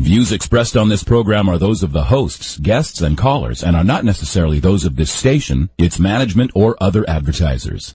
Views expressed on this program are those of the hosts, guests, and callers and are not necessarily those of this station, its management, or other advertisers.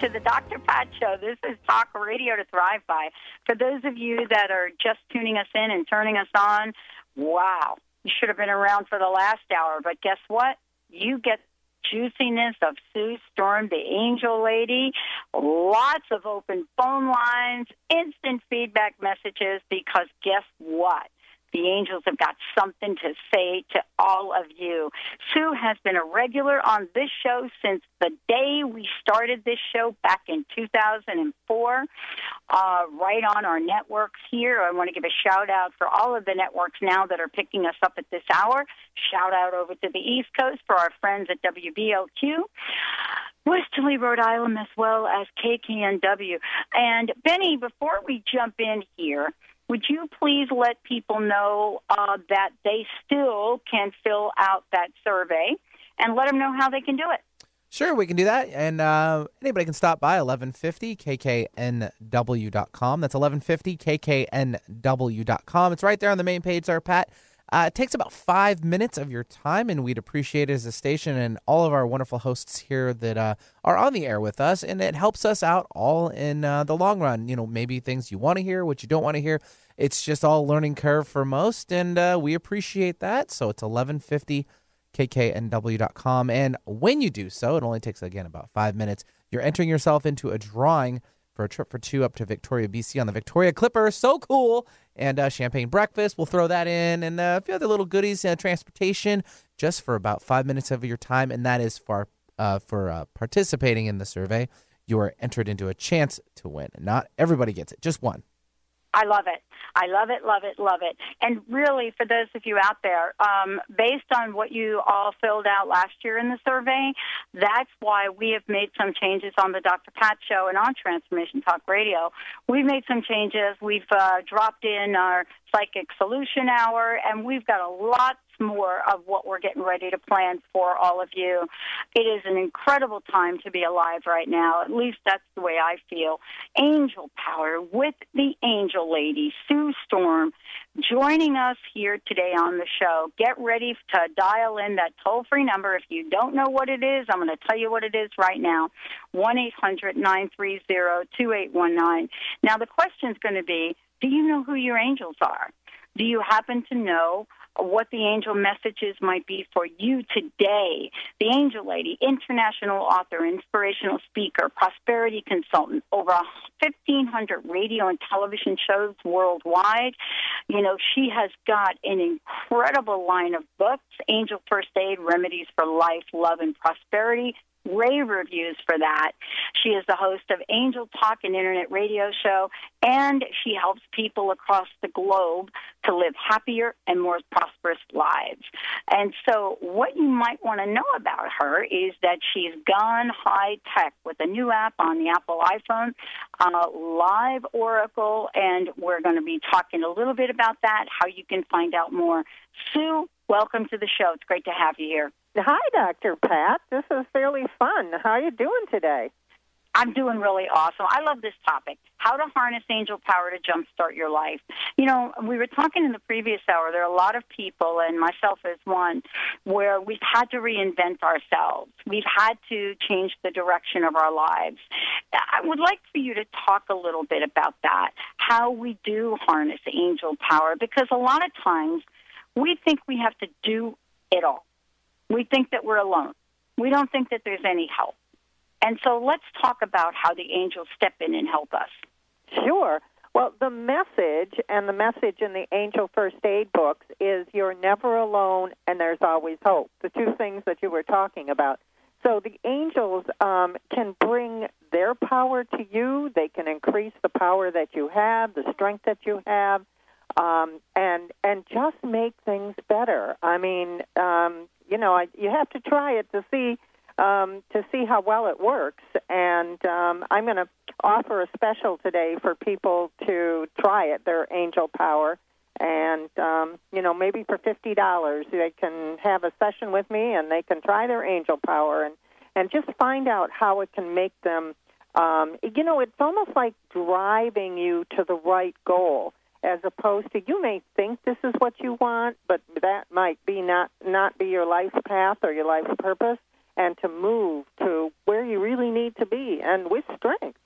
to the Dr. Pat Show. This is Talk Radio to Thrive By. For those of you that are just tuning us in and turning us on, wow, you should have been around for the last hour. But guess what? You get juiciness of Sue Storm, the angel lady, lots of open phone lines, instant feedback messages, because guess what? The angels have got something to say to all of you. Sue has been a regular on this show since the day we started this show back in 2004, uh, right on our networks here. I want to give a shout out for all of the networks now that are picking us up at this hour. Shout out over to the East Coast for our friends at WBLQ. Westerly, Rhode Island, as well as KKNW. And Benny, before we jump in here, would you please let people know uh, that they still can fill out that survey and let them know how they can do it? Sure, we can do that. And uh, anybody can stop by 1150kknw.com. That's 1150kknw.com. It's right there on the main page there, Pat. Uh, it takes about five minutes of your time, and we'd appreciate it as a station and all of our wonderful hosts here that uh, are on the air with us. And it helps us out all in uh, the long run. You know, maybe things you want to hear, what you don't want to hear. It's just all learning curve for most, and uh, we appreciate that. So it's 1150kknw.com. And when you do so, it only takes, again, about five minutes. You're entering yourself into a drawing for a trip for two up to Victoria, BC on the Victoria Clipper. So cool. And uh, champagne breakfast, we'll throw that in. And uh, a few other little goodies, uh, transportation, just for about five minutes of your time. And that is for, uh, for uh, participating in the survey. You are entered into a chance to win. Not everybody gets it, just one. I love it. I love it, love it, love it. And really, for those of you out there, um, based on what you all filled out last year in the survey, that's why we have made some changes on the Dr. Pat Show and on Transformation Talk Radio. We've made some changes. We've uh, dropped in our Psychic Solution Hour, and we've got a lot more of what we're getting ready to plan for all of you. It is an incredible time to be alive right now. At least that's the way I feel. Angel Power with the Angel Lady, Sue Storm, joining us here today on the show. Get ready to dial in that toll free number. If you don't know what it is, I'm going to tell you what it is right now 1 800 930 2819. Now, the question is going to be do you know who your angels are? Do you happen to know what the angel messages might be for you today. The Angel Lady, international author, inspirational speaker, prosperity consultant, over 1,500 radio and television shows worldwide. You know, she has got an incredible line of books Angel First Aid, Remedies for Life, Love, and Prosperity rave reviews for that. She is the host of Angel Talk, an internet radio show, and she helps people across the globe to live happier and more prosperous lives. And so, what you might want to know about her is that she's gone high tech with a new app on the Apple iPhone, uh, Live Oracle, and we're going to be talking a little bit about that, how you can find out more. Sue, welcome to the show. It's great to have you here. Hi, Dr. Pat. This is fairly fun. How are you doing today? I'm doing really awesome. I love this topic. How to harness angel power to jumpstart your life. You know, we were talking in the previous hour, there are a lot of people, and myself as one, where we've had to reinvent ourselves. We've had to change the direction of our lives. I would like for you to talk a little bit about that, how we do harness angel power, because a lot of times we think we have to do it all we think that we're alone. We don't think that there's any help. And so let's talk about how the angels step in and help us. Sure. Well, the message and the message in the Angel First Aid books is you're never alone and there's always hope. The two things that you were talking about. So the angels um, can bring their power to you. They can increase the power that you have, the strength that you have, um, and and just make things better. I mean, um, you know, I, you have to try it to see um, to see how well it works. And um, I'm going to offer a special today for people to try it, their angel power. And um, you know, maybe for fifty dollars, they can have a session with me, and they can try their angel power and and just find out how it can make them. Um, you know, it's almost like driving you to the right goal, as opposed to you may think this is what you want, but that might be not not be your life's path or your life's purpose and to move to where you really need to be and with strength.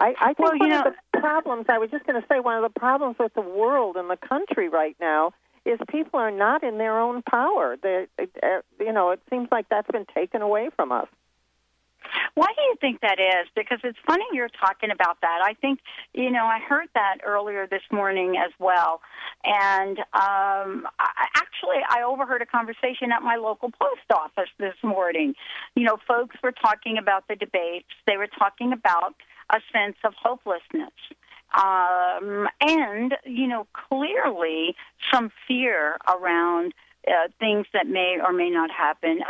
I, I think well, one know, of the problems, I was just going to say, one of the problems with the world and the country right now is people are not in their own power. They, uh, you know, it seems like that's been taken away from us. Why do you think that is? Because it's funny you're talking about that. I think, you know, I heard that earlier this morning as well. And um, I, actually, I overheard a conversation at my local post office this morning. You know, folks were talking about the debates, they were talking about a sense of hopelessness. Um, and, you know, clearly some fear around uh, things that may or may not happen.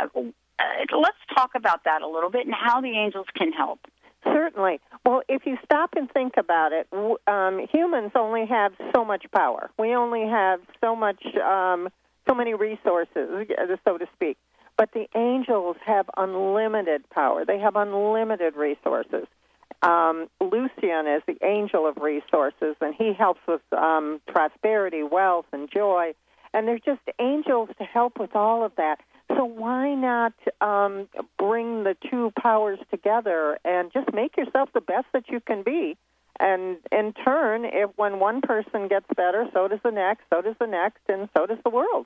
Uh, let's talk about that a little bit and how the angels can help. Certainly. Well, if you stop and think about it, um, humans only have so much power. We only have so much, um, so many resources, so to speak. But the angels have unlimited power. They have unlimited resources. Um, Lucian is the angel of resources, and he helps with um, prosperity, wealth, and joy. And they're just angels to help with all of that. So why not um, bring the two powers together and just make yourself the best that you can be? And in turn, if when one person gets better, so does the next, so does the next, and so does the world.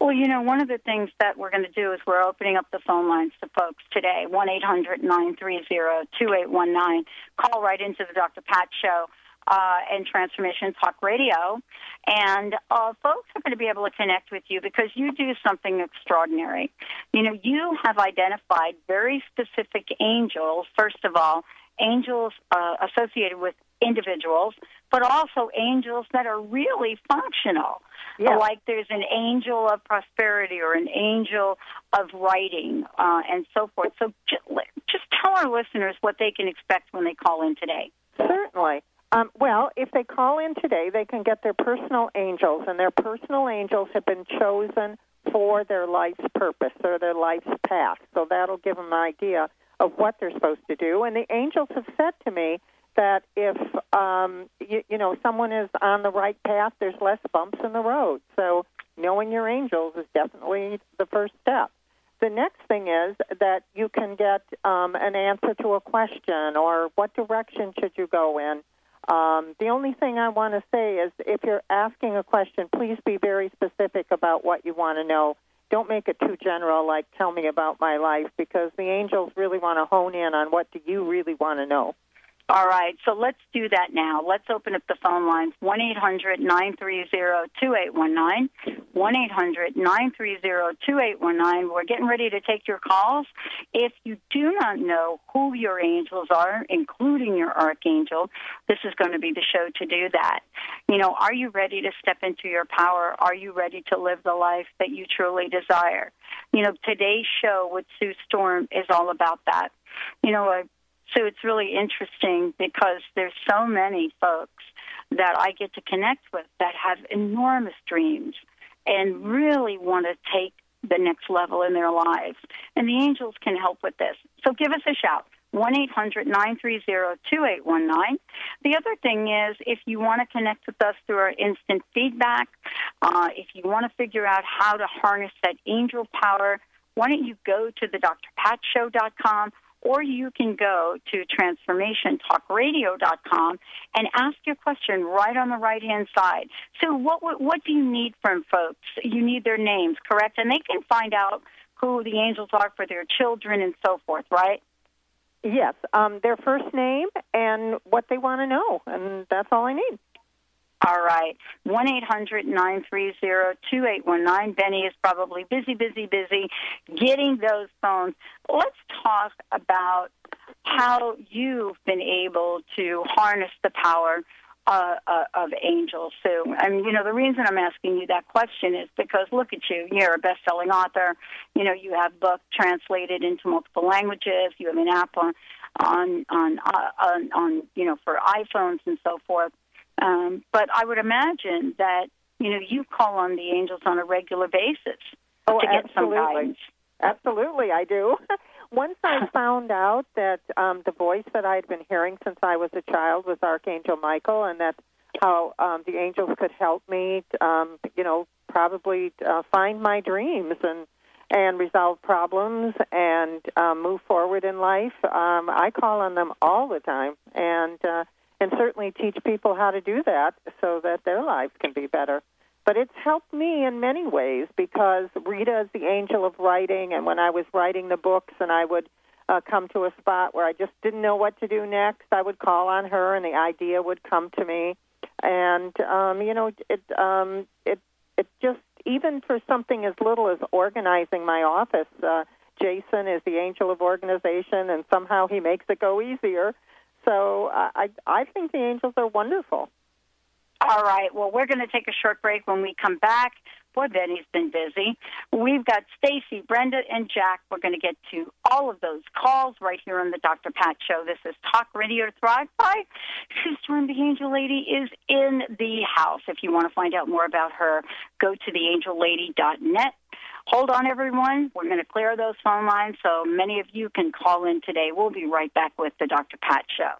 Well, you know, one of the things that we're going to do is we're opening up the phone lines to folks today, one eight hundred nine three zero two eight one nine. Call right into the Dr. Pat Show uh, and Transformation Talk Radio. And uh, folks are going to be able to connect with you because you do something extraordinary. You know, you have identified very specific angels, first of all, angels uh, associated with individuals, but also angels that are really functional. Yeah. Like there's an angel of prosperity or an angel of writing uh, and so forth. So just, just tell our listeners what they can expect when they call in today. Certainly. Um, well, if they call in today, they can get their personal angels, and their personal angels have been chosen for their life's purpose or their life's path. So that'll give them an idea of what they're supposed to do. And the angels have said to me that if um, you, you know someone is on the right path, there's less bumps in the road. So knowing your angels is definitely the first step. The next thing is that you can get um, an answer to a question or what direction should you go in. Um, the only thing I want to say is if you're asking a question, please be very specific about what you want to know. Don't make it too general, like tell me about my life, because the angels really want to hone in on what do you really want to know. All right, so let's do that now. Let's open up the phone lines 1 800 930 2819. 1 800 930 2819. We're getting ready to take your calls. If you do not know who your angels are, including your archangel, this is going to be the show to do that. You know, are you ready to step into your power? Are you ready to live the life that you truly desire? You know, today's show with Sue Storm is all about that. You know, so it's really interesting because there's so many folks that I get to connect with that have enormous dreams and really want to take the next level in their lives. And the angels can help with this. So give us a shout. 1 800 930 2819. The other thing is, if you want to connect with us through our instant feedback, uh, if you want to figure out how to harness that angel power, why don't you go to the drpatshow.com or you can go to transformationtalkradio.com and ask your question right on the right hand side. So, what, what, what do you need from folks? You need their names, correct? And they can find out who the angels are for their children and so forth, right? Yes, um, their first name and what they want to know, and that's all I need. All right. 1 800 930 2819. Benny is probably busy, busy, busy getting those phones. Let's talk about how you've been able to harness the power uh, uh, of angels, Sue. And, you know, the reason I'm asking you that question is because look at you. You're a best selling author. You know, you have books translated into multiple languages. You have an app on, on, on, uh, on, on you know, for iPhones and so forth. Um, but I would imagine that, you know, you call on the angels on a regular basis oh, to get absolutely. some guidance. Absolutely, I do. Once I found out that um, the voice that I had been hearing since I was a child was Archangel Michael, and that how um, the angels could help me, um, you know, probably uh, find my dreams and and resolve problems and um, move forward in life. Um, I call on them all the time, and uh, and certainly teach people how to do that so that their lives can be better. But it's helped me in many ways because Rita is the angel of writing, and when I was writing the books and I would uh, come to a spot where I just didn't know what to do next, I would call on her, and the idea would come to me. And um, you know, it um, it it just even for something as little as organizing my office. Uh, Jason is the angel of organization, and somehow he makes it go easier. So uh, I I think the angels are wonderful. All right. Well, we're going to take a short break. When we come back, boy, Benny's been busy. We've got Stacy, Brenda, and Jack. We're going to get to all of those calls right here on the Dr. Pat Show. This is Talk Radio to Thrive by. Sister and the Angel Lady is in the house. If you want to find out more about her, go to theangellady.net. Hold on, everyone. We're going to clear those phone lines so many of you can call in today. We'll be right back with the Dr. Pat Show.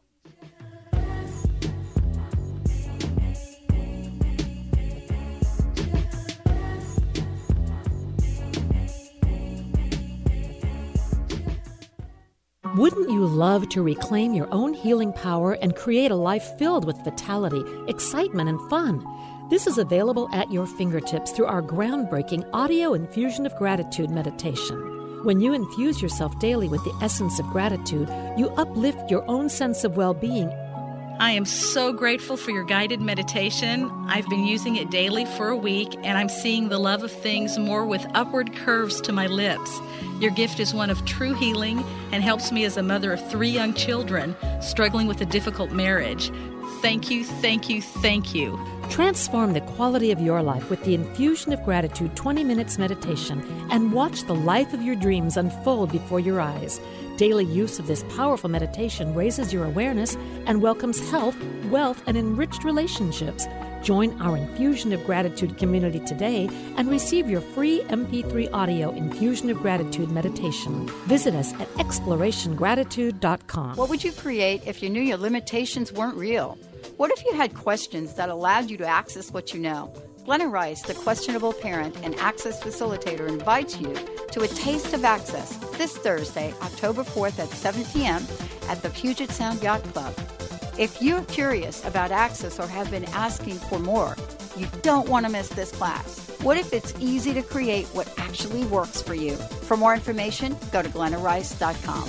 Wouldn't you love to reclaim your own healing power and create a life filled with vitality, excitement, and fun? This is available at your fingertips through our groundbreaking audio infusion of gratitude meditation. When you infuse yourself daily with the essence of gratitude, you uplift your own sense of well being I am so grateful for your guided meditation. I've been using it daily for a week, and I'm seeing the love of things more with upward curves to my lips. Your gift is one of true healing and helps me as a mother of three young children struggling with a difficult marriage. Thank you, thank you, thank you. Transform the quality of your life with the infusion of gratitude 20 minutes meditation and watch the life of your dreams unfold before your eyes. Daily use of this powerful meditation raises your awareness and welcomes health, wealth, and enriched relationships. Join our Infusion of Gratitude community today and receive your free MP3 audio Infusion of Gratitude meditation. Visit us at explorationgratitude.com. What would you create if you knew your limitations weren't real? What if you had questions that allowed you to access what you know? Glenna Rice, the questionable parent and access facilitator, invites you to a Taste of Access this Thursday, October 4th at 7 p.m. at the Puget Sound Yacht Club. If you're curious about access or have been asking for more, you don't want to miss this class. What if it's easy to create what actually works for you? For more information, go to glennarice.com.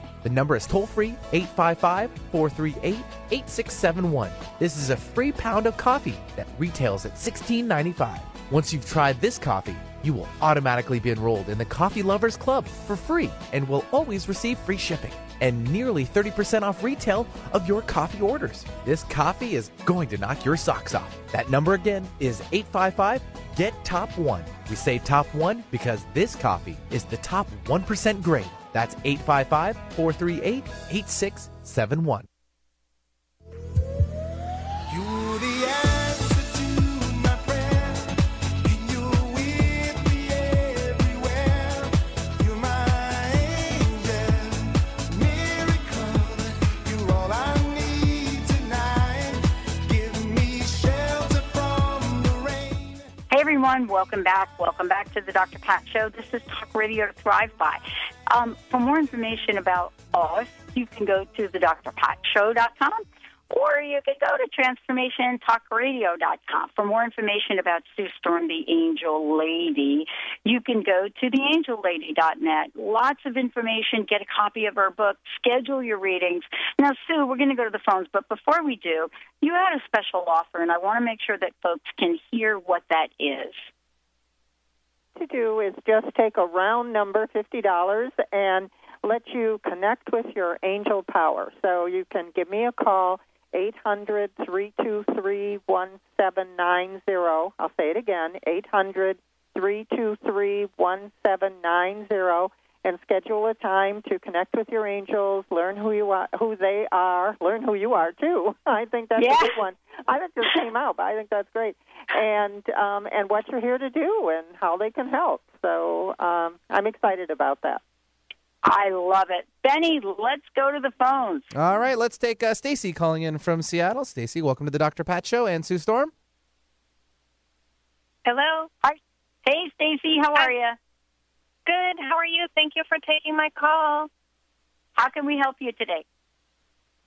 The number is toll free 855 438 8671. This is a free pound of coffee that retails at $16.95. Once you've tried this coffee, you will automatically be enrolled in the Coffee Lovers Club for free and will always receive free shipping and nearly 30% off retail of your coffee orders. This coffee is going to knock your socks off. That number again is 855 GET TOP 1. We say top 1 because this coffee is the top 1% grade. That's 855 438 8671. Everyone. Welcome back. Welcome back to the Dr. Pat Show. This is Talk Radio to Thrive By. Um, for more information about us, you can go to the drpatshow.com or you could go to transformationtalkradio.com. For more information about Sue Storm, the Angel Lady, you can go to theangellady.net. Lots of information. Get a copy of our book. Schedule your readings. Now, Sue, we're going to go to the phones, but before we do, you had a special offer, and I want to make sure that folks can hear what that is to do is just take a round number, $50, and let you connect with your angel power. So you can give me a call 800 323 1790. I'll say it again 800 323 1790 and schedule a time to connect with your angels, learn who you are, who they are, learn who you are too. I think that's yeah. a good one. I think just came out, but I think that's great. And um, and what you're here to do and how they can help. So um, I'm excited about that. I love it. Benny, let's go to the phones. All right, let's take uh, Stacy calling in from Seattle. Stacy, welcome to the Dr. Pat Show and Sue Storm. Hello. Hi. Hey, Stacy, how are you? Good. How are you? Thank you for taking my call. How can we help you today?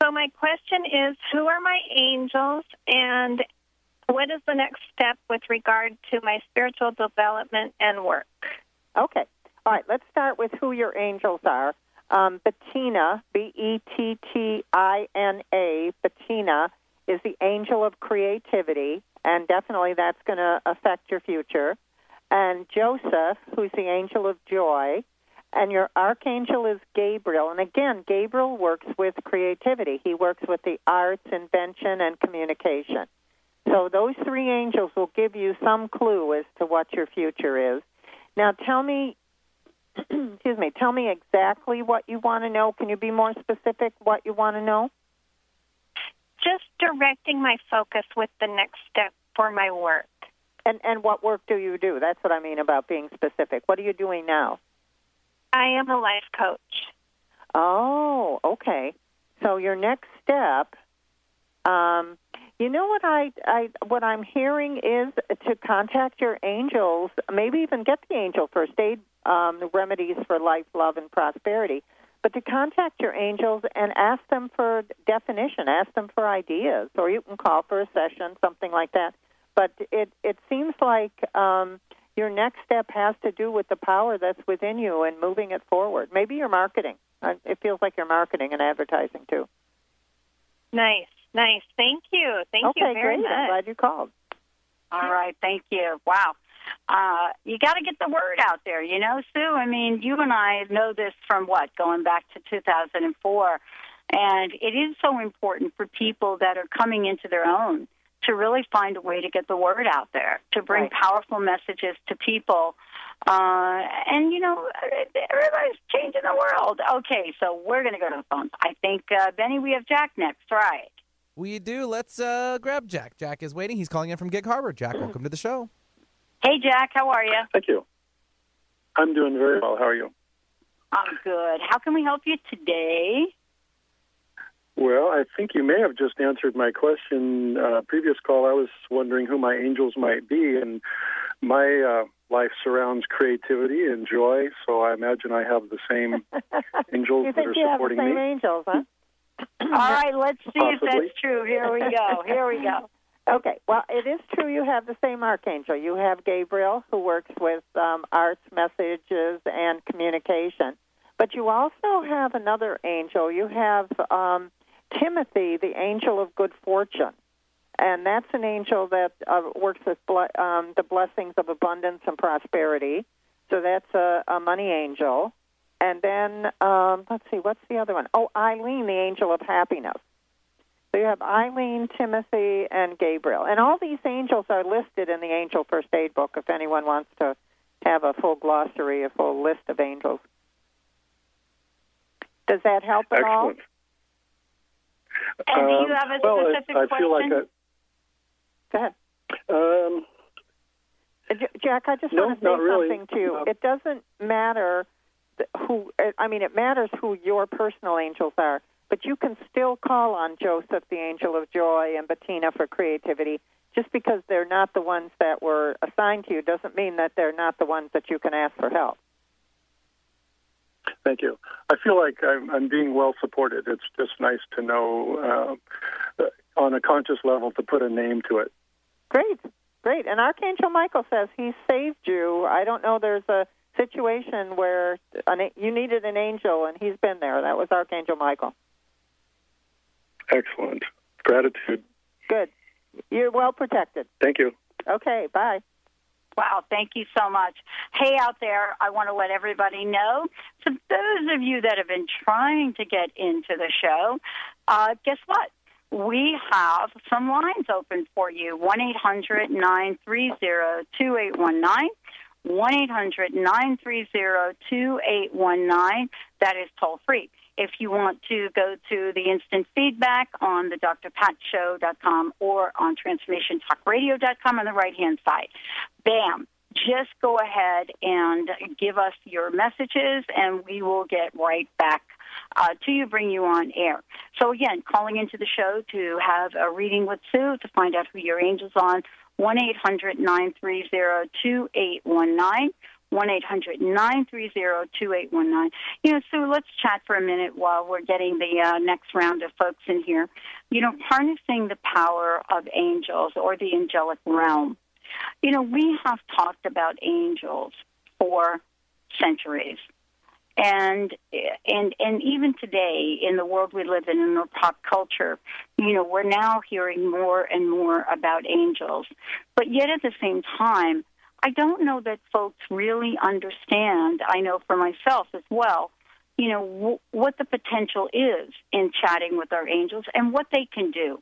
So my question is, who are my angels and what is the next step with regard to my spiritual development and work? Okay. All right, let's start with who your angels are. Um, Bettina, B E T T I N A, Bettina is the angel of creativity, and definitely that's going to affect your future. And Joseph, who's the angel of joy, and your archangel is Gabriel. And again, Gabriel works with creativity. He works with the arts, invention, and communication. So those three angels will give you some clue as to what your future is. Now, tell me excuse me, tell me exactly what you want to know. Can you be more specific what you want to know? Just directing my focus with the next step for my work. And and what work do you do? That's what I mean about being specific. What are you doing now? I am a life coach. Oh, okay. So your next step um, you know what I, I what I'm hearing is to contact your angels, maybe even get the angel first aid um, remedies for life, love, and prosperity. But to contact your angels and ask them for definition, ask them for ideas, or you can call for a session, something like that. But it it seems like um, your next step has to do with the power that's within you and moving it forward. Maybe your marketing. It feels like you're marketing and advertising too. Nice. Nice. Thank you. Thank okay, you very great. much. I'm glad you called. All right. Thank you. Wow. Uh, you got to get the word out there, you know, Sue. I mean, you and I know this from what going back to 2004, and it is so important for people that are coming into their own to really find a way to get the word out there, to bring right. powerful messages to people. Uh, and you know, everybody's changing the world. Okay, so we're going to go to the phones. I think uh, Benny, we have Jack next, right? We do. Let's uh, grab Jack. Jack is waiting. He's calling in from Gig Harbor. Jack, welcome to the show. Hey, Jack. How are you? Thank you. I'm doing very well. How are you? I'm good. How can we help you today? Well, I think you may have just answered my question. Uh, previous call, I was wondering who my angels might be, and my uh, life surrounds creativity and joy. So I imagine I have the same angels you that think are you supporting have the same me. angels, huh? All right, let's see if that's true. Here we go. Here we go. Okay, well, it is true you have the same archangel. You have Gabriel, who works with um, arts, messages, and communication. But you also have another angel. You have um, Timothy, the angel of good fortune. and that's an angel that uh, works with ble- um, the blessings of abundance and prosperity. So that's a, a money angel. And then um, let's see, what's the other one? Oh, Eileen, the angel of happiness. So you have Eileen, Timothy, and Gabriel, and all these angels are listed in the Angel First Aid book. If anyone wants to have a full glossary, a full list of angels. Does that help at all? Excellent. And do Um, you have a well, I- specific I feel like question? Go ahead. Um, Uh, Jack, I just No, want to say really. something to you. No. It doesn't matter th- who. uh, I mean, it matters who your personal angels are, but you can still call on Joseph, the angel of joy, and Bettina for creativity. Just because they're not the ones that were assigned to you doesn't mean that they're not the ones that you can ask for help. Thank you. I feel like I'm, I'm being well supported. It's just nice to know uh, on a conscious level to put a name to it. Great, great. And Archangel Michael says he saved you. I don't know. There's a situation where an, you needed an angel, and he's been there. That was Archangel Michael. Excellent. Gratitude. Good. You're well protected. Thank you. Okay. Bye. Wow, thank you so much. Hey, out there, I want to let everybody know. So, those of you that have been trying to get into the show, uh, guess what? We have some lines open for you 1 800 930 2819. 1 800 930 2819. That is toll free. If you want to go to the instant feedback on the drpatshow.com or on transformationtalkradio.com on the right hand side, bam, just go ahead and give us your messages and we will get right back uh, to you, bring you on air. So again, calling into the show to have a reading with Sue to find out who your angel's on, 1-800-930-2819. 1 800 930 2819. You know, Sue, let's chat for a minute while we're getting the uh, next round of folks in here. You know, harnessing the power of angels or the angelic realm. You know, we have talked about angels for centuries. And and and even today, in the world we live in, in our pop culture, you know, we're now hearing more and more about angels. But yet, at the same time, I don't know that folks really understand. I know for myself as well, you know, w- what the potential is in chatting with our angels and what they can do.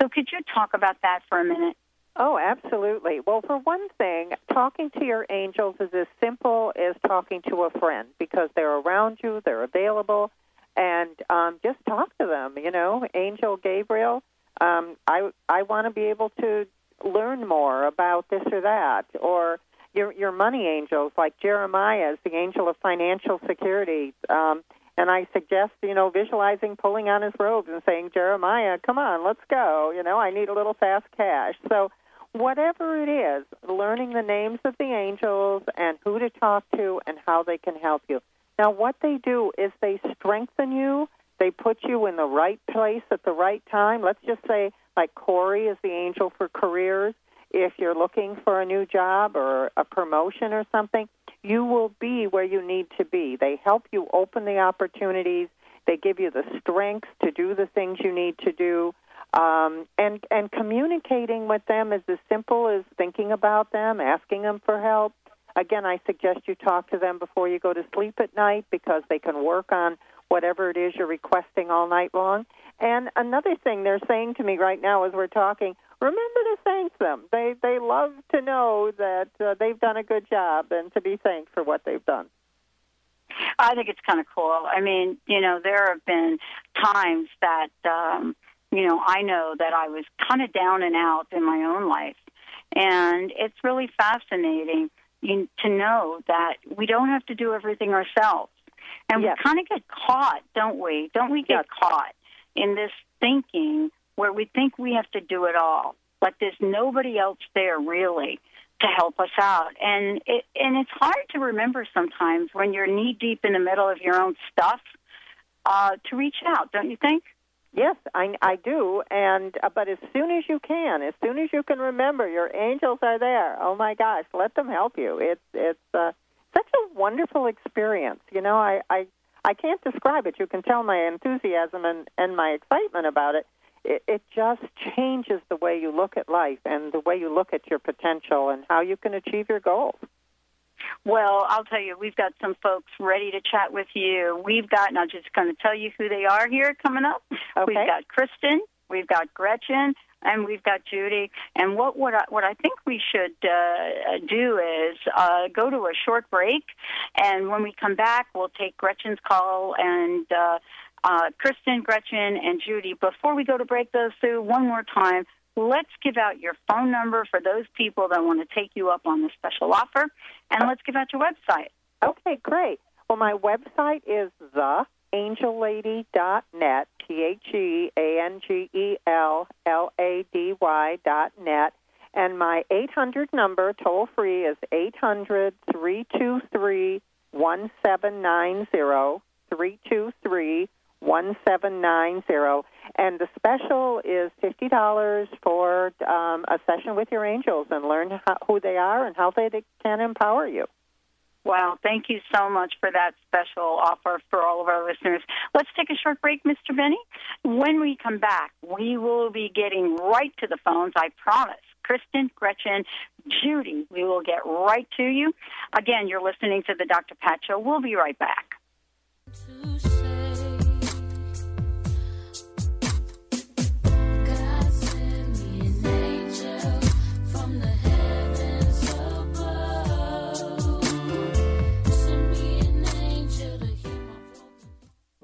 So, could you talk about that for a minute? Oh, absolutely. Well, for one thing, talking to your angels is as simple as talking to a friend because they're around you, they're available, and um, just talk to them. You know, Angel Gabriel, um, I I want to be able to learn more about this or that, or your your money angels like Jeremiah is the angel of financial security. Um, and I suggest, you know, visualizing pulling on his robes and saying, Jeremiah, come on, let's go. You know, I need a little fast cash. So, whatever it is, learning the names of the angels and who to talk to and how they can help you. Now, what they do is they strengthen you. They put you in the right place at the right time. Let's just say, like Corey is the angel for careers. If you're looking for a new job or a promotion or something, you will be where you need to be. They help you open the opportunities. They give you the strength to do the things you need to do. Um, and and communicating with them is as simple as thinking about them, asking them for help. Again, I suggest you talk to them before you go to sleep at night because they can work on whatever it is you're requesting all night long. And another thing they're saying to me right now as we're talking, remember to thank them. They they love to know that uh, they've done a good job and to be thanked for what they've done. I think it's kind of cool. I mean, you know, there have been times that, um, you know, I know that I was kind of down and out in my own life. And it's really fascinating you, to know that we don't have to do everything ourselves. And Yes. we kind of get caught, don't we? Don't we get Yes. caught in this thinking where we think we have to do it all? Like there's nobody else there really to help us out. And it and it's hard to remember sometimes when you're knee deep in the middle of your own stuff uh, to reach out, don't you think? Yes, I, I do, and uh, but as soon as you can, as soon as you can remember, your angels are there. Oh my gosh, let them help you. It's it's uh, such a wonderful experience. You know, I, I I can't describe it. You can tell my enthusiasm and and my excitement about it. it, it just changes the way you look at life and the way you look at your potential and how you can achieve your goals. Well, I'll tell you, we've got some folks ready to chat with you. We've got, and I'm just going to tell you who they are here coming up. Okay. We've got Kristen, we've got Gretchen, and we've got Judy. And what what I, what I think we should uh, do is uh, go to a short break, and when we come back, we'll take Gretchen's call and. Uh, uh, Kristen, Gretchen, and Judy. Before we go to break those two, one more time, let's give out your phone number for those people that want to take you up on the special offer, and let's give out your website. Okay, great. Well, my website is theangellady.net, T H E A N G E L L A D Y dot net. And my 800 number, toll free, is 800 323 1790. 323 1790. And the special is $50 for um, a session with your angels and learn how, who they are and how they, they can empower you. Wow, thank you so much for that special offer for all of our listeners. Let's take a short break, Mr. Benny. When we come back, we will be getting right to the phones, I promise. Kristen, Gretchen, Judy, we will get right to you. Again, you're listening to the Dr. Pat Show. We'll be right back.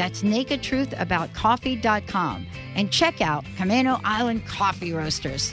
That's nakedtruthaboutcoffee.com and check out Camano Island Coffee Roasters.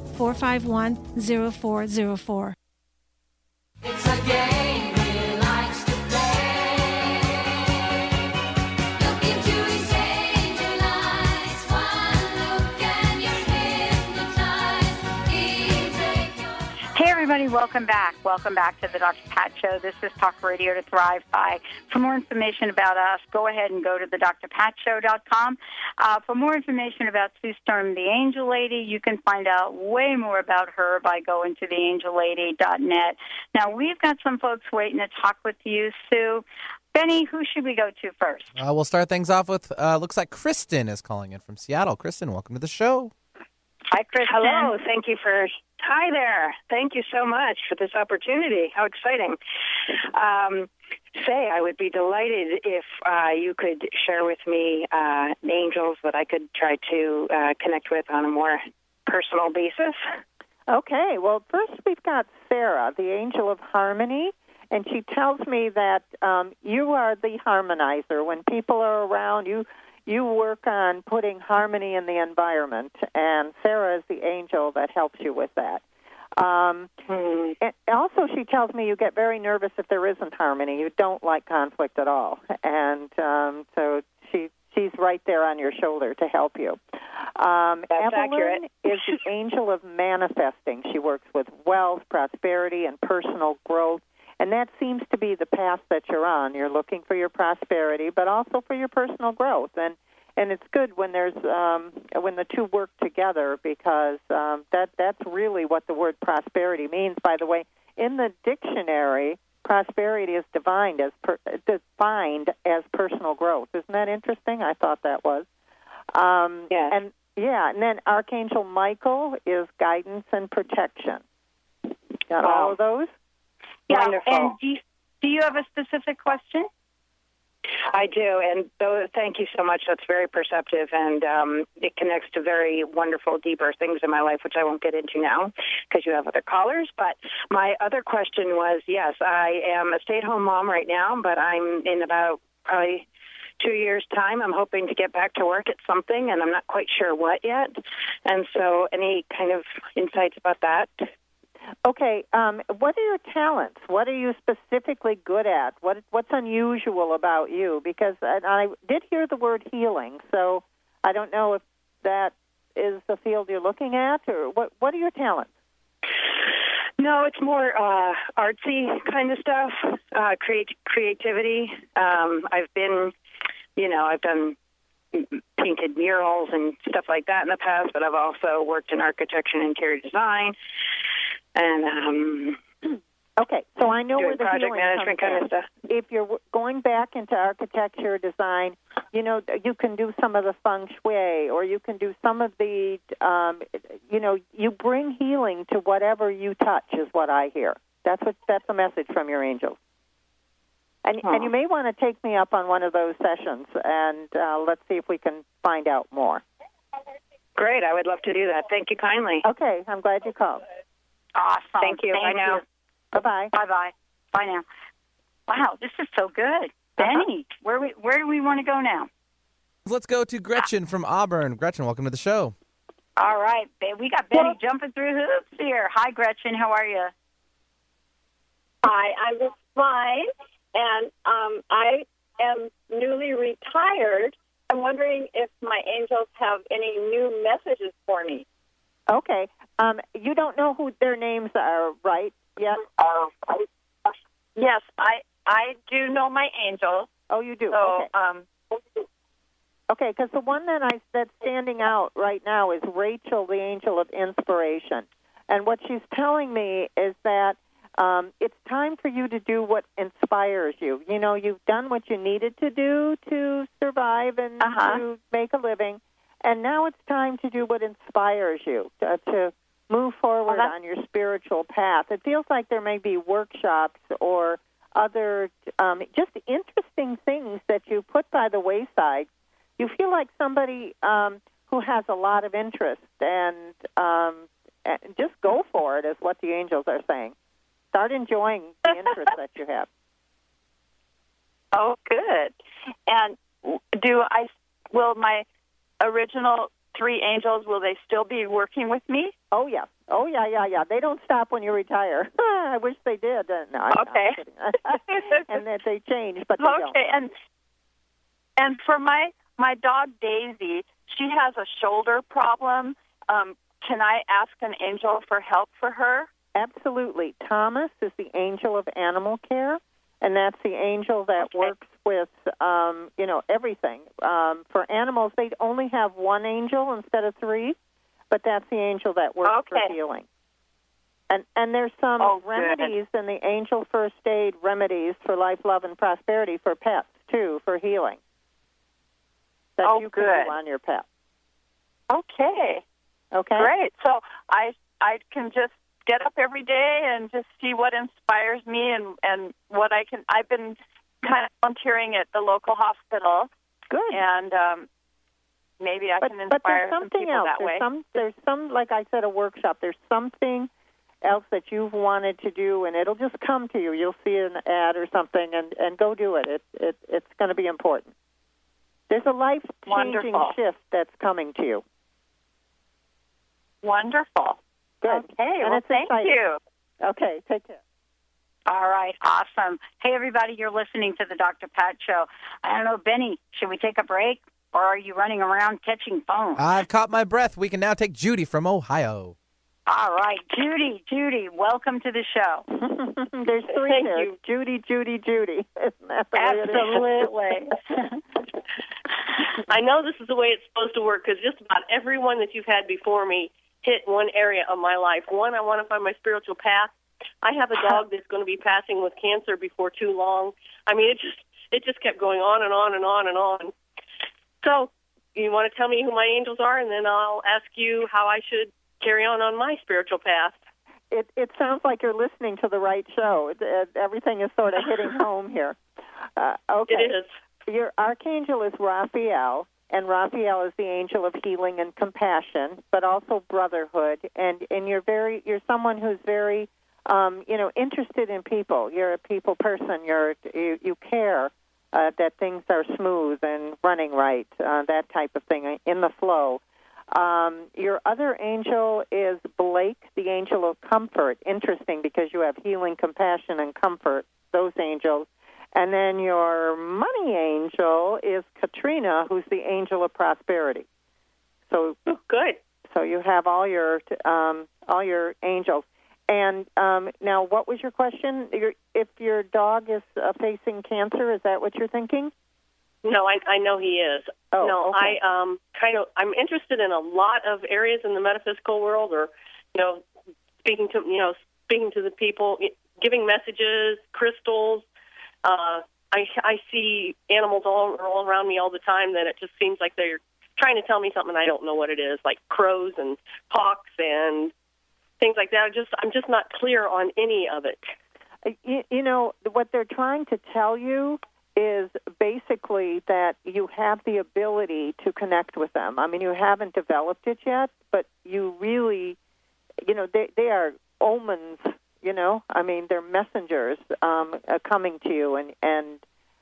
451 0404. It's a game welcome back. Welcome back to the Dr. Pat Show. This is Talk Radio to Thrive By. For more information about us, go ahead and go to the drpatshow.com. Uh, for more information about Sue Storm, the Angel Lady, you can find out way more about her by going to theangellady.net. Now, we've got some folks waiting to talk with you, Sue. Benny, who should we go to first? Uh, we'll start things off with uh, looks like Kristen is calling in from Seattle. Kristen, welcome to the show. Hi, Kristen. Hello. Thank you for. Hi there. Thank you so much for this opportunity. How exciting. Um, say, I would be delighted if uh, you could share with me uh, angels that I could try to uh, connect with on a more personal basis. Okay, well, first we've got Sarah, the angel of harmony, and she tells me that um, you are the harmonizer. When people are around, you you work on putting harmony in the environment, and Sarah is the angel that helps you with that. Um, and also, she tells me you get very nervous if there isn't harmony. You don't like conflict at all, and um, so she she's right there on your shoulder to help you. Um, That's Evelyn accurate. is the angel of manifesting. She works with wealth, prosperity, and personal growth. And that seems to be the path that you're on. You're looking for your prosperity, but also for your personal growth. And and it's good when there's um, when the two work together because um, that that's really what the word prosperity means. By the way, in the dictionary, prosperity is defined as per, defined as personal growth. Isn't that interesting? I thought that was. Um, And yeah, and then Archangel Michael is guidance and protection. Got all of those? Yeah, Wonderful. and do you, do you have a specific question? I do, and thank you so much. That's very perceptive, and um, it connects to very wonderful, deeper things in my life, which I won't get into now because you have other callers. But my other question was yes, I am a stay at home mom right now, but I'm in about probably two years' time. I'm hoping to get back to work at something, and I'm not quite sure what yet. And so, any kind of insights about that? Okay, um, what are your talents? What are you specifically good at? What what's unusual about you? Because I did hear the word healing, so I don't know if that is the field you're looking at, or what. What are your talents? No, it's more uh, artsy kind of stuff, uh, create creativity. Um, I've been, you know, I've done painted murals and stuff like that in the past, but I've also worked in architecture and interior design, and um, Okay, so I know where the project healing management kind of stuff. If you're going back into architecture design, you know you can do some of the feng shui, or you can do some of the, um, you know, you bring healing to whatever you touch. Is what I hear. That's what that's a message from your angels. And, and you may want to take me up on one of those sessions, and uh, let's see if we can find out more. Great, I would love to do that. Thank you kindly. Okay, I'm glad you called. Awesome. Thank you. Bye now. Bye bye. Bye bye. Bye now. Wow, this is so good. Uh-huh. Benny, where we where do we want to go now? Let's go to Gretchen from Auburn. Gretchen, welcome to the show. All right, we got Benny jumping through hoops here. Hi, Gretchen. How are you? Hi, I'm just fine, and um, I am newly retired. I'm wondering if my angels have any new messages for me. Okay. Um, you don't know who their names are, right? Yes. Yes, I I do know my angels. Oh, you do. So, okay. um, Okay, because the one that I that's standing out right now is Rachel, the angel of inspiration, and what she's telling me is that um, it's time for you to do what inspires you. You know, you've done what you needed to do to survive and to make a living, and now it's time to do what inspires you to, to move forward on your spiritual path. It feels like there may be workshops or other um, just interesting things that you put by the wayside you feel like somebody um, who has a lot of interest and, um, just go for it is what the angels are saying. Start enjoying the interest that you have. oh, good. And do I? Will my original three angels? Will they still be working with me? Oh yeah, oh yeah, yeah, yeah. They don't stop when you retire. I wish they did. Uh, no, I'm- Okay. and that they change, but they don't. okay, and and for my my dog Daisy, she has a shoulder problem. Um, can I ask an angel for help for her? absolutely. Thomas is the angel of animal care, and that's the angel that works with, um, you know, everything. Um, for animals, they only have one angel instead of three, but that's the angel that works for healing. And and there's some Oh, good. remedies in the angel first aid remedies for life, love, and prosperity for pets too, for healing. That Oh, you can good. do on your pet. Okay. Okay. Great. So I I can just get up every day and just see what inspires me and and what I can. I've been kind of volunteering at the local hospital. Good. And um, maybe I but, can but inspire there's some something people else. that there's way. some there's some like I said a workshop. There's something else that you've wanted to do, and it'll just come to you. You'll see an ad or something, and and go do it. It it it's going to be important. There's a life changing shift that's coming to you. Wonderful. Good. Okay. And well, thank exciting. you. Okay. Take care. All right, awesome. Hey, everybody, you're listening to the Dr. Pat Show. I don't know, Benny, should we take a break or are you running around catching phones? I've caught my breath. We can now take Judy from Ohio. All right, Judy, Judy, welcome to the show. There's three Thank there. you. Judy, Judy, Judy. Isn't that the way it is? Absolutely. I know this is the way it's supposed to work because just about everyone that you've had before me hit one area of my life. One, I want to find my spiritual path. I have a dog that's going to be passing with cancer before too long. I mean, it just it just kept going on and on and on and on. So, you want to tell me who my angels are, and then I'll ask you how I should carry on on my spiritual path. it it sounds like you're listening to the right show. It, it, everything is sort of hitting home here. Uh, okay. It is. Your archangel is Raphael, and Raphael is the angel of healing and compassion, but also brotherhood. And and you're very you're someone who's very um, you know interested in people. You're a people person. You're you, you care uh, that things are smooth and running right, uh, that type of thing in the flow. Um, your other angel is Blake, the angel of comfort. Interesting because you have healing, compassion, and comfort, those angels. And then your money angel is Katrina, who's the angel of prosperity. So Oh, good. So you have all your um, all your angels. And um, now, what was your question? Your, if your dog is uh, facing cancer, is that what you're thinking? No, I I know he is. Oh, no, okay. I um kind of I'm interested in a lot of areas in the metaphysical world, or you know, speaking to you know speaking to the people, giving messages, crystals. Uh, I I see animals all all around me all the time. That it just seems like they're trying to tell me something I don't know what it is, like crows and hawks and things like that. I just I'm just not clear on any of it. You, you know, what they're trying to tell you is basically that you have the ability to connect with them. I mean, you haven't developed it yet, but you really, you know, they, they are omens, you know, I mean, they're messengers um, uh, coming to you, and, and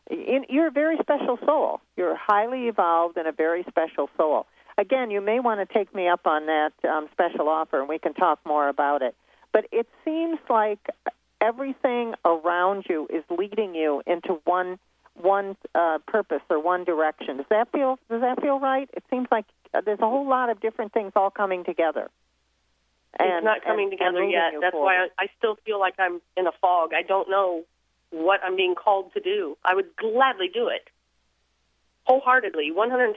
in, you're a very special soul. You're highly evolved and a very special soul. Again, you may want to take me up on that um, special offer, and we can talk more about it. But it seems like everything around you is leading you into one one uh, purpose or one direction. Does that feel Does that feel right? It seems like uh, there's a whole lot of different things all coming together. And, it's not coming and- and together moving yet. That's forward. why I, I still feel like I'm in a fog. I don't know what I'm being called to do. I would gladly do it. Wholeheartedly, 110%.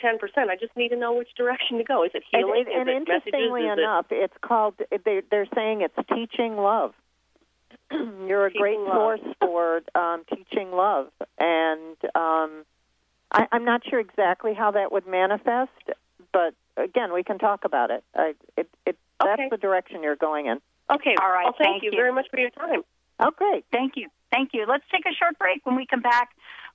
I just need to know which direction to go. Is it And, healing? and, and Is it messages? interestingly Is enough, it's called. They, they're saying it's teaching love. You're a great Teaching love. source for um, teaching love, and um, I, I'm not sure exactly how that would manifest, but again, we can talk about it. I, it, it that's the direction you're going in. Okay. All right, Well, thank, thank you you. very much for your time. Oh, great. Thank you. Thank you. Let's take a short break. When we come back,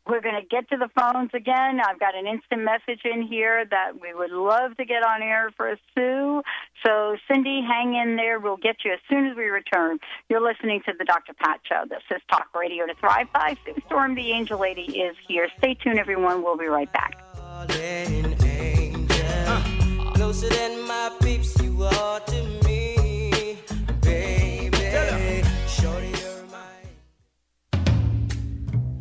we're going to get to the phones again. I've got an instant message in here that we would love to get on air for Sue. So, Cindy, hang in there. We'll get you as soon as we return. You're listening to the Dr. Pat Show. This is Talk Radio to Thrive by. Sue Storm, the Angel Lady, is here. Stay tuned, everyone. We'll be right back. Closer than my peeps, you are to me,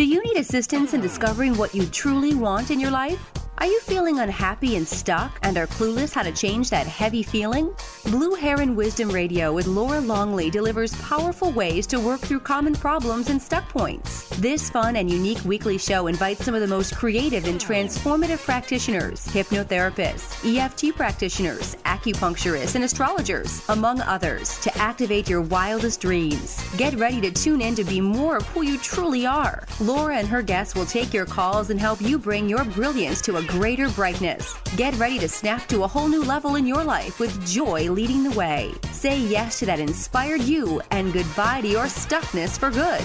Do you need assistance in discovering what you truly want in your life? Are you feeling unhappy and stuck and are clueless how to change that heavy feeling? Blue Heron Wisdom Radio with Laura Longley delivers powerful ways to work through common problems and stuck points. This fun and unique weekly show invites some of the most creative and transformative practitioners, hypnotherapists, EFT practitioners, acupuncturists, and astrologers, among others, to activate your wildest dreams. Get ready to tune in to be more of who you truly are. Laura and her guests will take your calls and help you bring your brilliance to a greater brightness. Get ready to snap to a whole new level in your life with joy leading the way. Say yes to that inspired you and goodbye to your stuckness for good.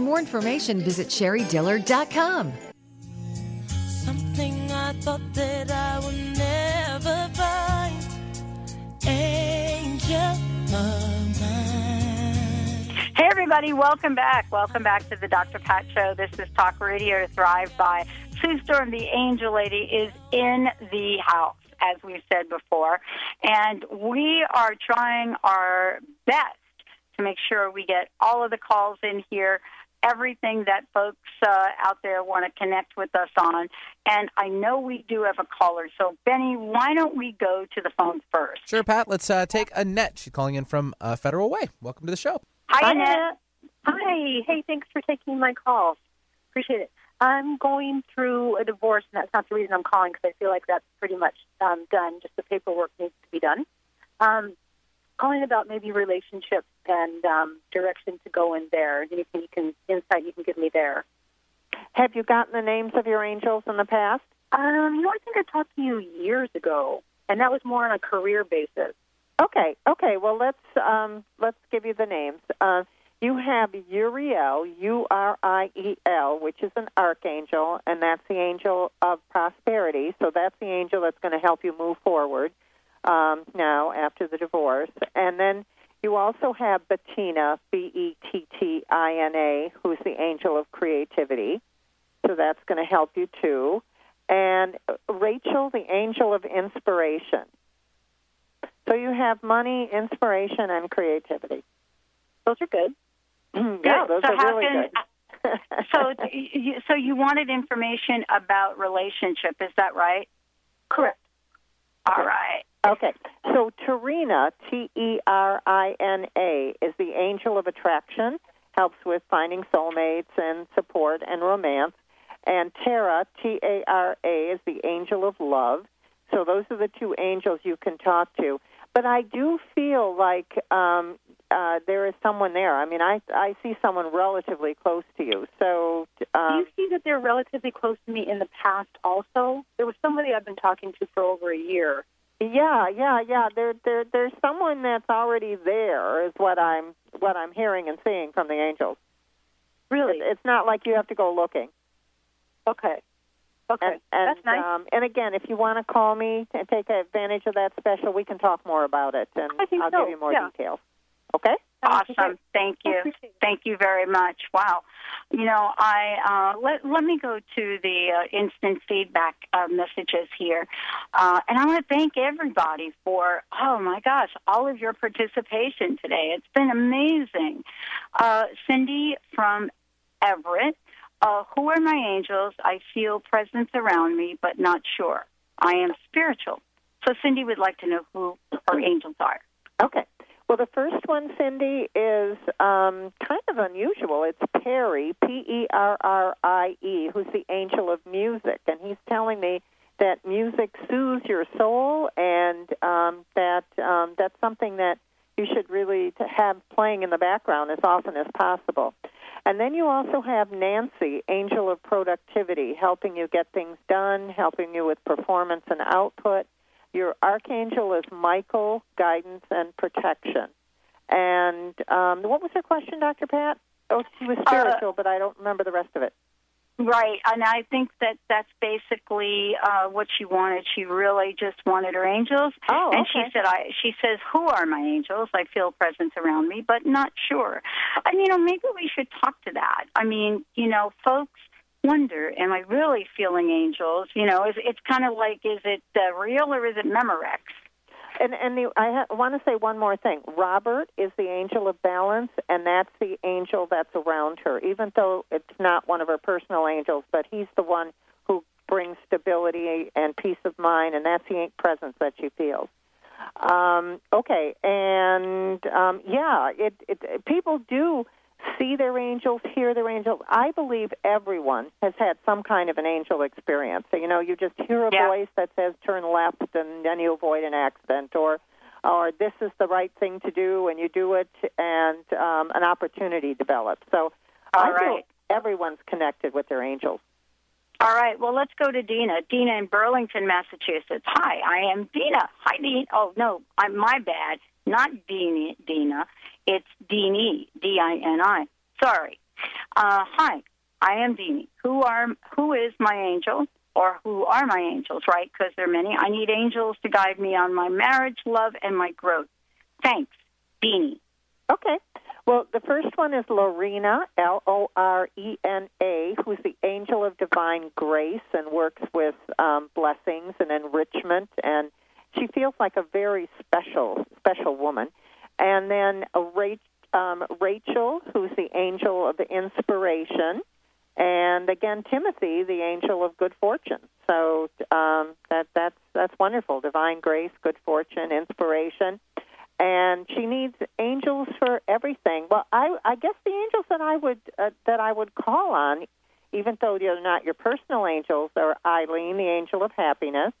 more information, visit sherrydillard.com. Something I thought that I would never find. Angel. Hey, everybody, welcome back. Welcome back to the Dr. Pat Show. This is Talk Radio to Thrive by Sue Storm. The Angel Lady is in the house, as we've said before. And we are trying our best to make sure we get all of the calls in here, everything that folks uh, out there want to connect with us on. And I know we do have a caller. So, Benny, why don't we go to the phone first? Sure, Pat. Let's uh, take Annette. She's calling in from uh, Federal Way. Welcome to the show. Hi, Annette. Hi. Hey, thanks for taking my call. Appreciate it. I'm going through a divorce, and that's not the reason I'm calling because I feel like that's pretty much um, done. Just the paperwork needs to be done. Um, calling about maybe relationships and um, direction to go in there. Anything you can insight you can give me there. Have you gotten the names of your angels in the past? Um, you know, I think I talked to you years ago, and that was more on a career basis. Okay, okay. Well, let's um, let's give you the names. Uh, you have Uriel, U R I E L, which is an archangel, and that's the angel of prosperity. So that's the angel that's going to help you move forward um, now after the divorce. And then you also have Bettina, B E T T I N A, who's the angel of creativity. So that's going to help you too. And Rachel, the angel of inspiration. So you have money, inspiration, and creativity. Those are good. yeah, those so are really can, good. so, you, so you wanted information about relationship, is that right? Correct. All right. Okay, so Terina, T E R I N A, is the angel of attraction, helps with finding soulmates and support and romance. And Tara, T A R A, is the angel of love. So those are the two angels you can talk to. But I do feel like um, uh, there is someone there. I mean, I I see someone relatively close to you. So um, Do you see that they're relatively close to me in the past also? There was somebody I've been talking to for over a year. Yeah, yeah, yeah. There, there, there's someone that's already there, is what I'm, what I'm hearing and seeing from the angels. Really, it's, it's not like you have to go looking. Okay. Okay, and, and, that's nice. Um, and again, if you want to call me and take advantage of that special, we can talk more about it, and I will so, give you more yeah. details. Okay. Awesome. Thank you. Thank you very much. Wow. You know, I uh, let let me go to the uh, instant feedback uh, messages here, uh, and I want to thank everybody for oh my gosh, all of your participation today. It's been amazing. Uh, Cindy from Everett. Uh, who are my angels? I feel presence around me, but not sure. I am spiritual. So Cindy would like to know who her angels are. Okay. Well, the first one, Cindy, is um, kind of unusual. It's Perry, P E R R I E, who's the angel of music, and he's telling me that music soothes your soul, and um, that um, that's something that you should really have playing in the background as often as possible. And then you also have Nancy, angel of productivity, helping you get things done, helping you with performance and output. Your archangel is Michael, guidance and protection. And um, what was her question, Dr. Pat? Oh, she was spiritual, but I don't remember the rest of it. Right, and I think that that's basically uh, what she wanted. She really just wanted her angels. Oh, and she said, "I." She says, "Who are my angels? I feel presence around me, but not sure." And you know, maybe we should talk to that. I mean, you know, folks wonder, "Am I really feeling angels?" You know, is it's kind of like, is it uh, real or is it Memorex? And and the, I ha- want to say one more thing. Robert is the angel of balance, and that's the angel that's around her. Even though it's not one of her personal angels, but he's the one who brings stability and peace of mind, and that's the presence that she feels. Um, okay, and um, yeah, it, it people do see their angels, hear their angels. I believe everyone has had some kind of an angel experience. So, you know, you just hear a Yeah. voice that says turn left and then you avoid an accident or or this is the right thing to do and you do it and um, an opportunity develops. So I All feel everyone's connected with their angels. All right, well, let's go to Dina. Dina in Burlington, Massachusetts. Hi, I am Dina. Hi, Dina. Oh, no, I'm my bad. Not Dina. Dina. It's Dini. D I N I. Sorry. Uh, hi, I am Dini. Who are who is my angel? Or who are my angels, right? Because there are many. I need angels to guide me on my marriage, love, and my growth. Thanks, Dini. Okay. Well, the first one is Lorena, L O R E N A, who's the angel of divine grace and works with um, blessings and enrichment, and she feels like a very special, special woman. And then Rach, um, Rachel, who's the angel of inspiration, and again Timothy, the angel of good fortune. So um, that that's that's wonderful. Divine grace, good fortune, inspiration and she needs angels for everything. Well, I I guess the angels that I would uh, that I would call on, even though they're not your personal angels, are Eileen, the angel of happiness,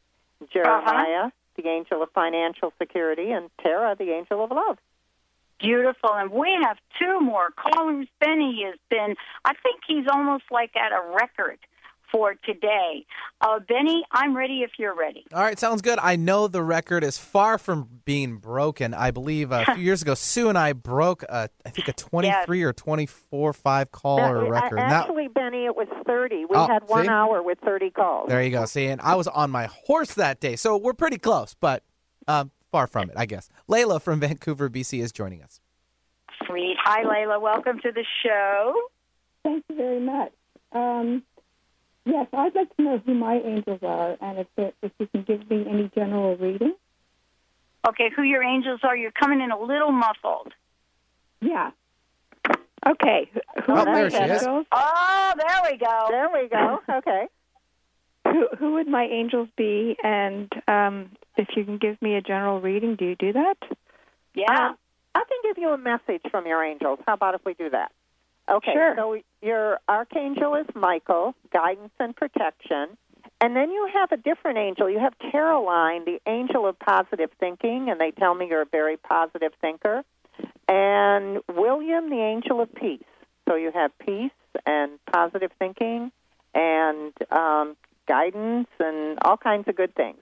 Jeremiah, the angel of financial security, and Tara, the angel of love. Beautiful. And we have two more callers. Benny has been, I think he's almost like at a record for today. Uh, Benny, I'm ready if you're ready. All right, sounds good. I know the record is far from being broken. I believe uh, a few years ago, Sue and I broke, a, I think, a 23 or 24 five caller That- record. uh, And that- actually, Benny, it was thirty. We Oh, had one see? hour with thirty calls. there you go. See, and I was on my horse that day, so we're pretty close, but um, far from it, I guess. Layla from Vancouver, BC, is joining us. Sweet. Hi, Layla. Welcome to the show. Thank you very much. Um, yes, I'd like to know who my angels are, and if there, if you can give me any general reading. Okay, who your angels are? You're coming in a little muffled. Yeah. Okay. Who Oh, are my there she is. angels? Oh, there we go. There we go. Okay. Who, who would my angels be? And um, if you can give me a general reading, do you do that? Yeah. Um, I can give you a message from your angels. How about if we do that? Okay. Sure. So your archangel is Michael, guidance and protection. And then you have a different angel. You have Caroline, the angel of positive thinking, and they tell me you're a very positive thinker. And William, the angel of peace. So you have peace and positive thinking and um, guidance and all kinds of good things.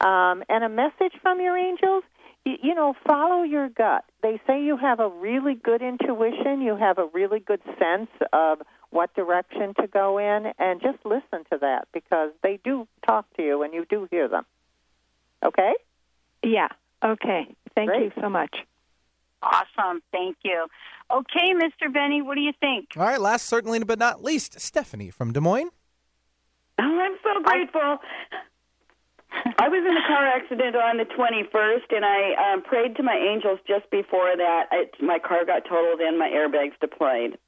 Um, and a message from your angels you, you know, follow your gut. They say you have a really good intuition, you have a really good sense of what direction to go in, and just listen to that because they do talk to you and you do hear them. Okay? Yeah. Okay. Thank Great. you so much. Awesome. Thank you. Okay, Mr. Benny, what do you think? All right, last certainly but not least, Stephanie from Des Moines. Oh, I'm so grateful. I was in a car accident on the 21st, and I um, prayed to my angels just before that. It, my car got totaled and my airbags deployed.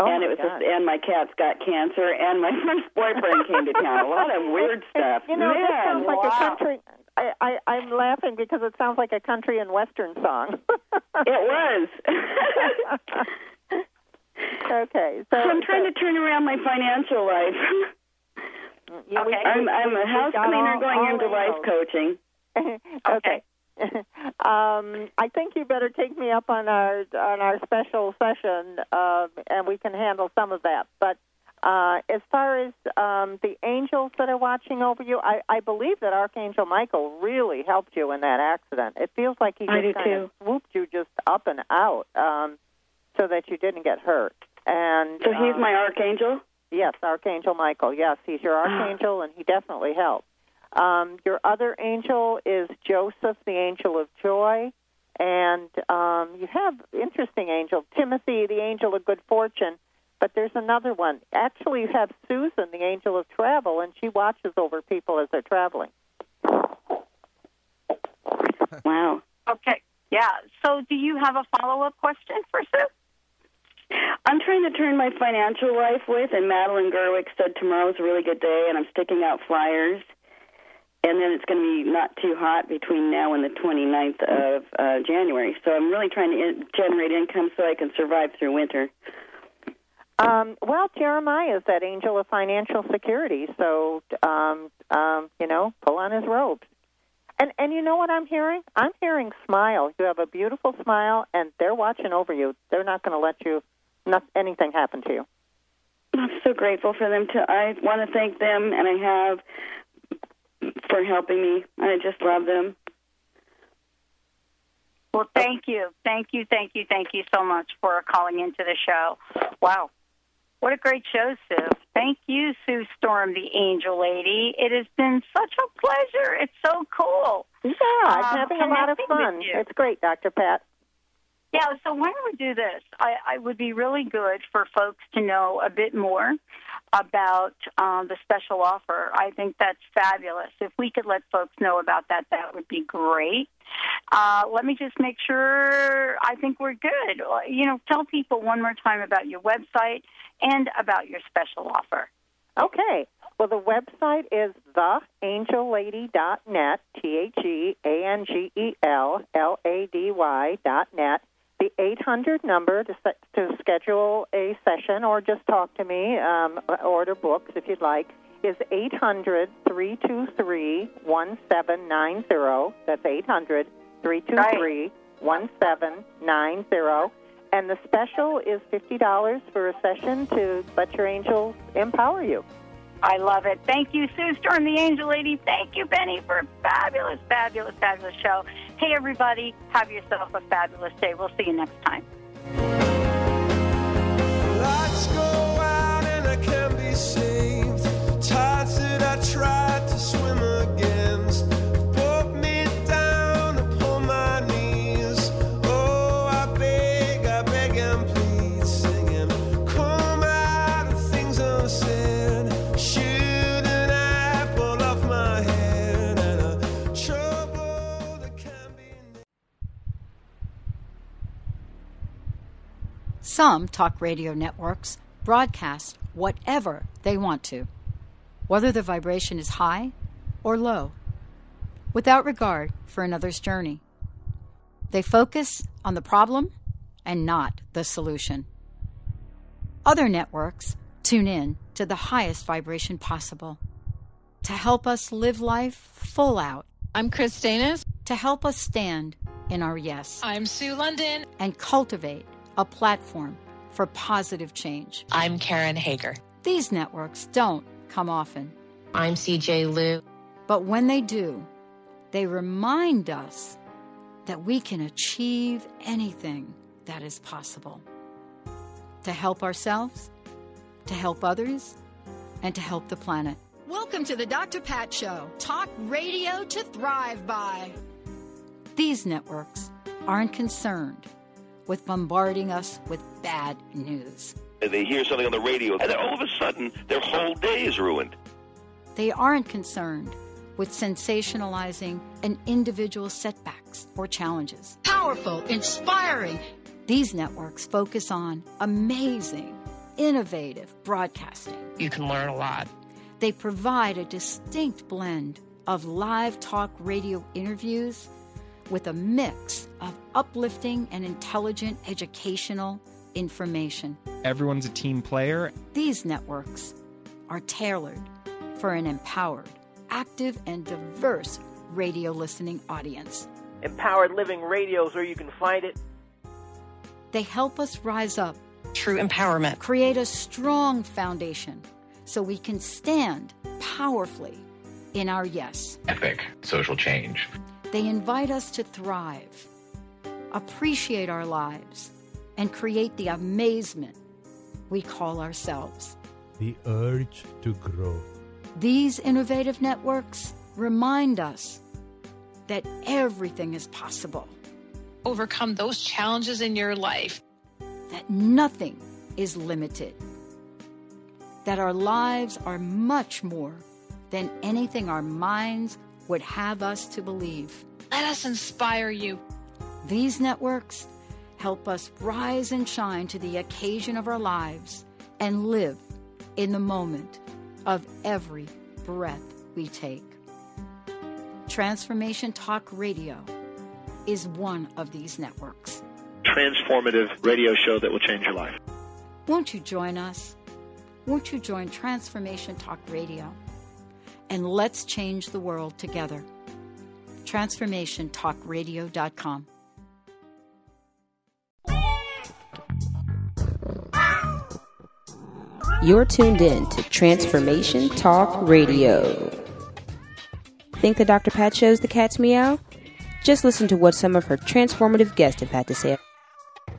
Oh, and it was God. just, and my cat's got cancer, and my first boyfriend came to town. A lot of weird stuff. You know, Man, that sounds like wow. a country. I, I I'm laughing because it sounds like a country and western song. It was. okay, so So I'm trying to turn around my financial life. You- we- I'm, I'm a we house cleaner all- going all into life angles. coaching. okay. um, I think you better take me up on our on our special session, um, and we can handle some of that. But uh, as far as um, the angels that are watching over you, I, I believe that Archangel Michael really helped you in that accident. It feels like he I just do kind of swooped you just up and out, um, so that you didn't get hurt. And So he's um, my archangel. Yes, Archangel Michael. Yes, he's your archangel, and he definitely helps. Um, your other angel is Joseph, the angel of joy, and um, you have interesting angel Timothy, the angel of good fortune. But there's another one. Actually, you have Susan, the angel of travel, and she watches over people as they're traveling. Wow. Okay. Yeah. So, do you have a follow up question for Sue? I'm trying to turn my financial life with, and Madeline Gerwick said tomorrow's a really good day, and I'm sticking out flyers. And then it's going to be not too hot between now and the 29th of uh, January. So I'm really trying to in- generate income so I can survive through winter. Um, well, Jeremiah is that angel of financial security, so um, um, you know, pull on his robes. And and you know what I'm hearing? I'm hearing smile. You have a beautiful smile, and they're watching over you. They're not going to let you, not anything happen to you. I'm so grateful for them. To I want to thank them, and I have for helping me. I just love them. Well, thank you. Thank you, thank you, thank you so much for calling into the show. Wow. What a great show, Sue. Thank you, Sue Storm, the angel lady. It has been such a pleasure. It's so cool. Yeah, I'm Um, having a lot of fun. It's great, Dr. Pat. Yeah, so why don't we do this? I, I would be really good for folks to know a bit more about um, the special offer. I think that's fabulous. If we could let folks know about that, that would be great. Uh, let me just make sure I think we're good. Uh, You know, tell people one more time about your website and about your special offer. Okay. Well, the website is theangellady.net, T H E A N G E L L A D Y dot net. The 800 number to, to schedule a session or just talk to me, um, order books if you'd like, is 800 323 1790. That's 800 323 1790. And the special is $50 for a session to let your angels empower you. I love it. Thank you, Sue Storm, the Angel Lady. Thank you, Benny, for a fabulous, fabulous, fabulous show. Hey, everybody, have yourself a fabulous day. We'll see you next time. Lights go out and I can be saved. Tides that I tried to swim against Some talk radio networks broadcast whatever they want to, whether the vibration is high or low, without regard for another's journey. They focus on the problem and not the solution. Other networks tune in to the highest vibration possible to help us live life full out. I'm Chris Danis. To help us stand in our yes. I'm Sue London. And cultivate a platform for positive change. I'm Karen Hager. These networks don't come often. I'm CJ Liu. But when they do, they remind us that we can achieve anything that is possible. To help ourselves, to help others, and to help the planet. Welcome to the Dr. Pat Show. Talk radio to thrive by. These networks aren't concerned with bombarding us with bad news. and They hear something on the radio, and then all of a sudden, their whole day is ruined. They aren't concerned with sensationalizing an individual setbacks or challenges. Powerful, inspiring. These networks focus on amazing, innovative broadcasting. You can learn a lot. They provide a distinct blend of live talk radio interviews with a mix of uplifting and intelligent educational information. Everyone's a team player. These networks are tailored for an empowered, active, and diverse radio listening audience. Empowered Living Radio is where you can find it. They help us rise up, True empowerment. create a strong foundation so we can stand powerfully in our yes. Epic social change. They invite us to thrive, appreciate our lives, and create the amazement we call ourselves. The urge to grow. These innovative networks remind us that everything is possible, Overcome those challenges in your life. that nothing is limited, that our lives are much more than anything our minds would have us to believe. Let us inspire you. These networks help us rise and shine to the occasion of our lives and live in the moment of every breath we take. Transformation Talk Radio is one of these networks. Transformative radio show that will change your life. Won't you join us? Won't you join Transformation Talk Radio? And let's change the world together. TransformationTalkRadio.com. You're tuned in to Transformation Talk Radio. Think the Dr. Pat show's the cat's meow? Just listen to what some of her transformative guests have had to say.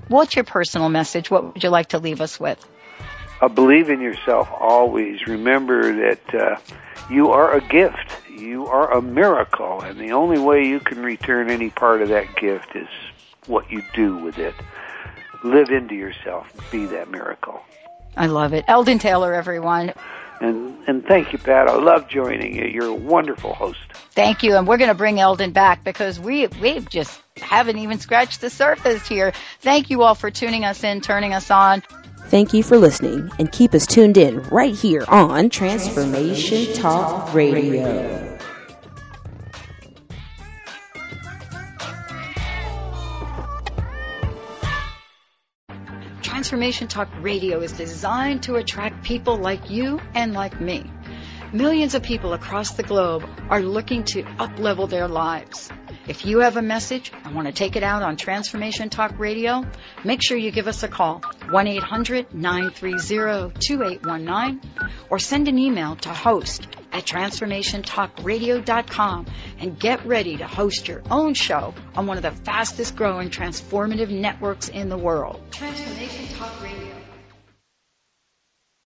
What's your personal message? What would you like to leave us with? Uh, believe in yourself always. Remember that uh, you are a gift. You are a miracle, and the only way you can return any part of that gift is what you do with it. Live into yourself. Be that miracle. I love it. Eldon Taylor, everyone. And and thank you, Pat. I love joining you. You're a wonderful host. Thank you, and we're going to bring Eldon back because we we just haven't even scratched the surface here. Thank you all for tuning us in, turning us on. Thank you for listening and keep us tuned in right here on Transformation Talk Radio. Transformation Talk Radio is designed to attract people like you and like me. Millions of people across the globe are looking to uplevel their lives. If you have a message and want to take it out on Transformation Talk Radio, make sure you give us a call, 1-800-930-2819, or send an email to host at transformationtalkradio.com and get ready to host your own show on one of the fastest growing transformative networks in the world. Transformation Talk Radio.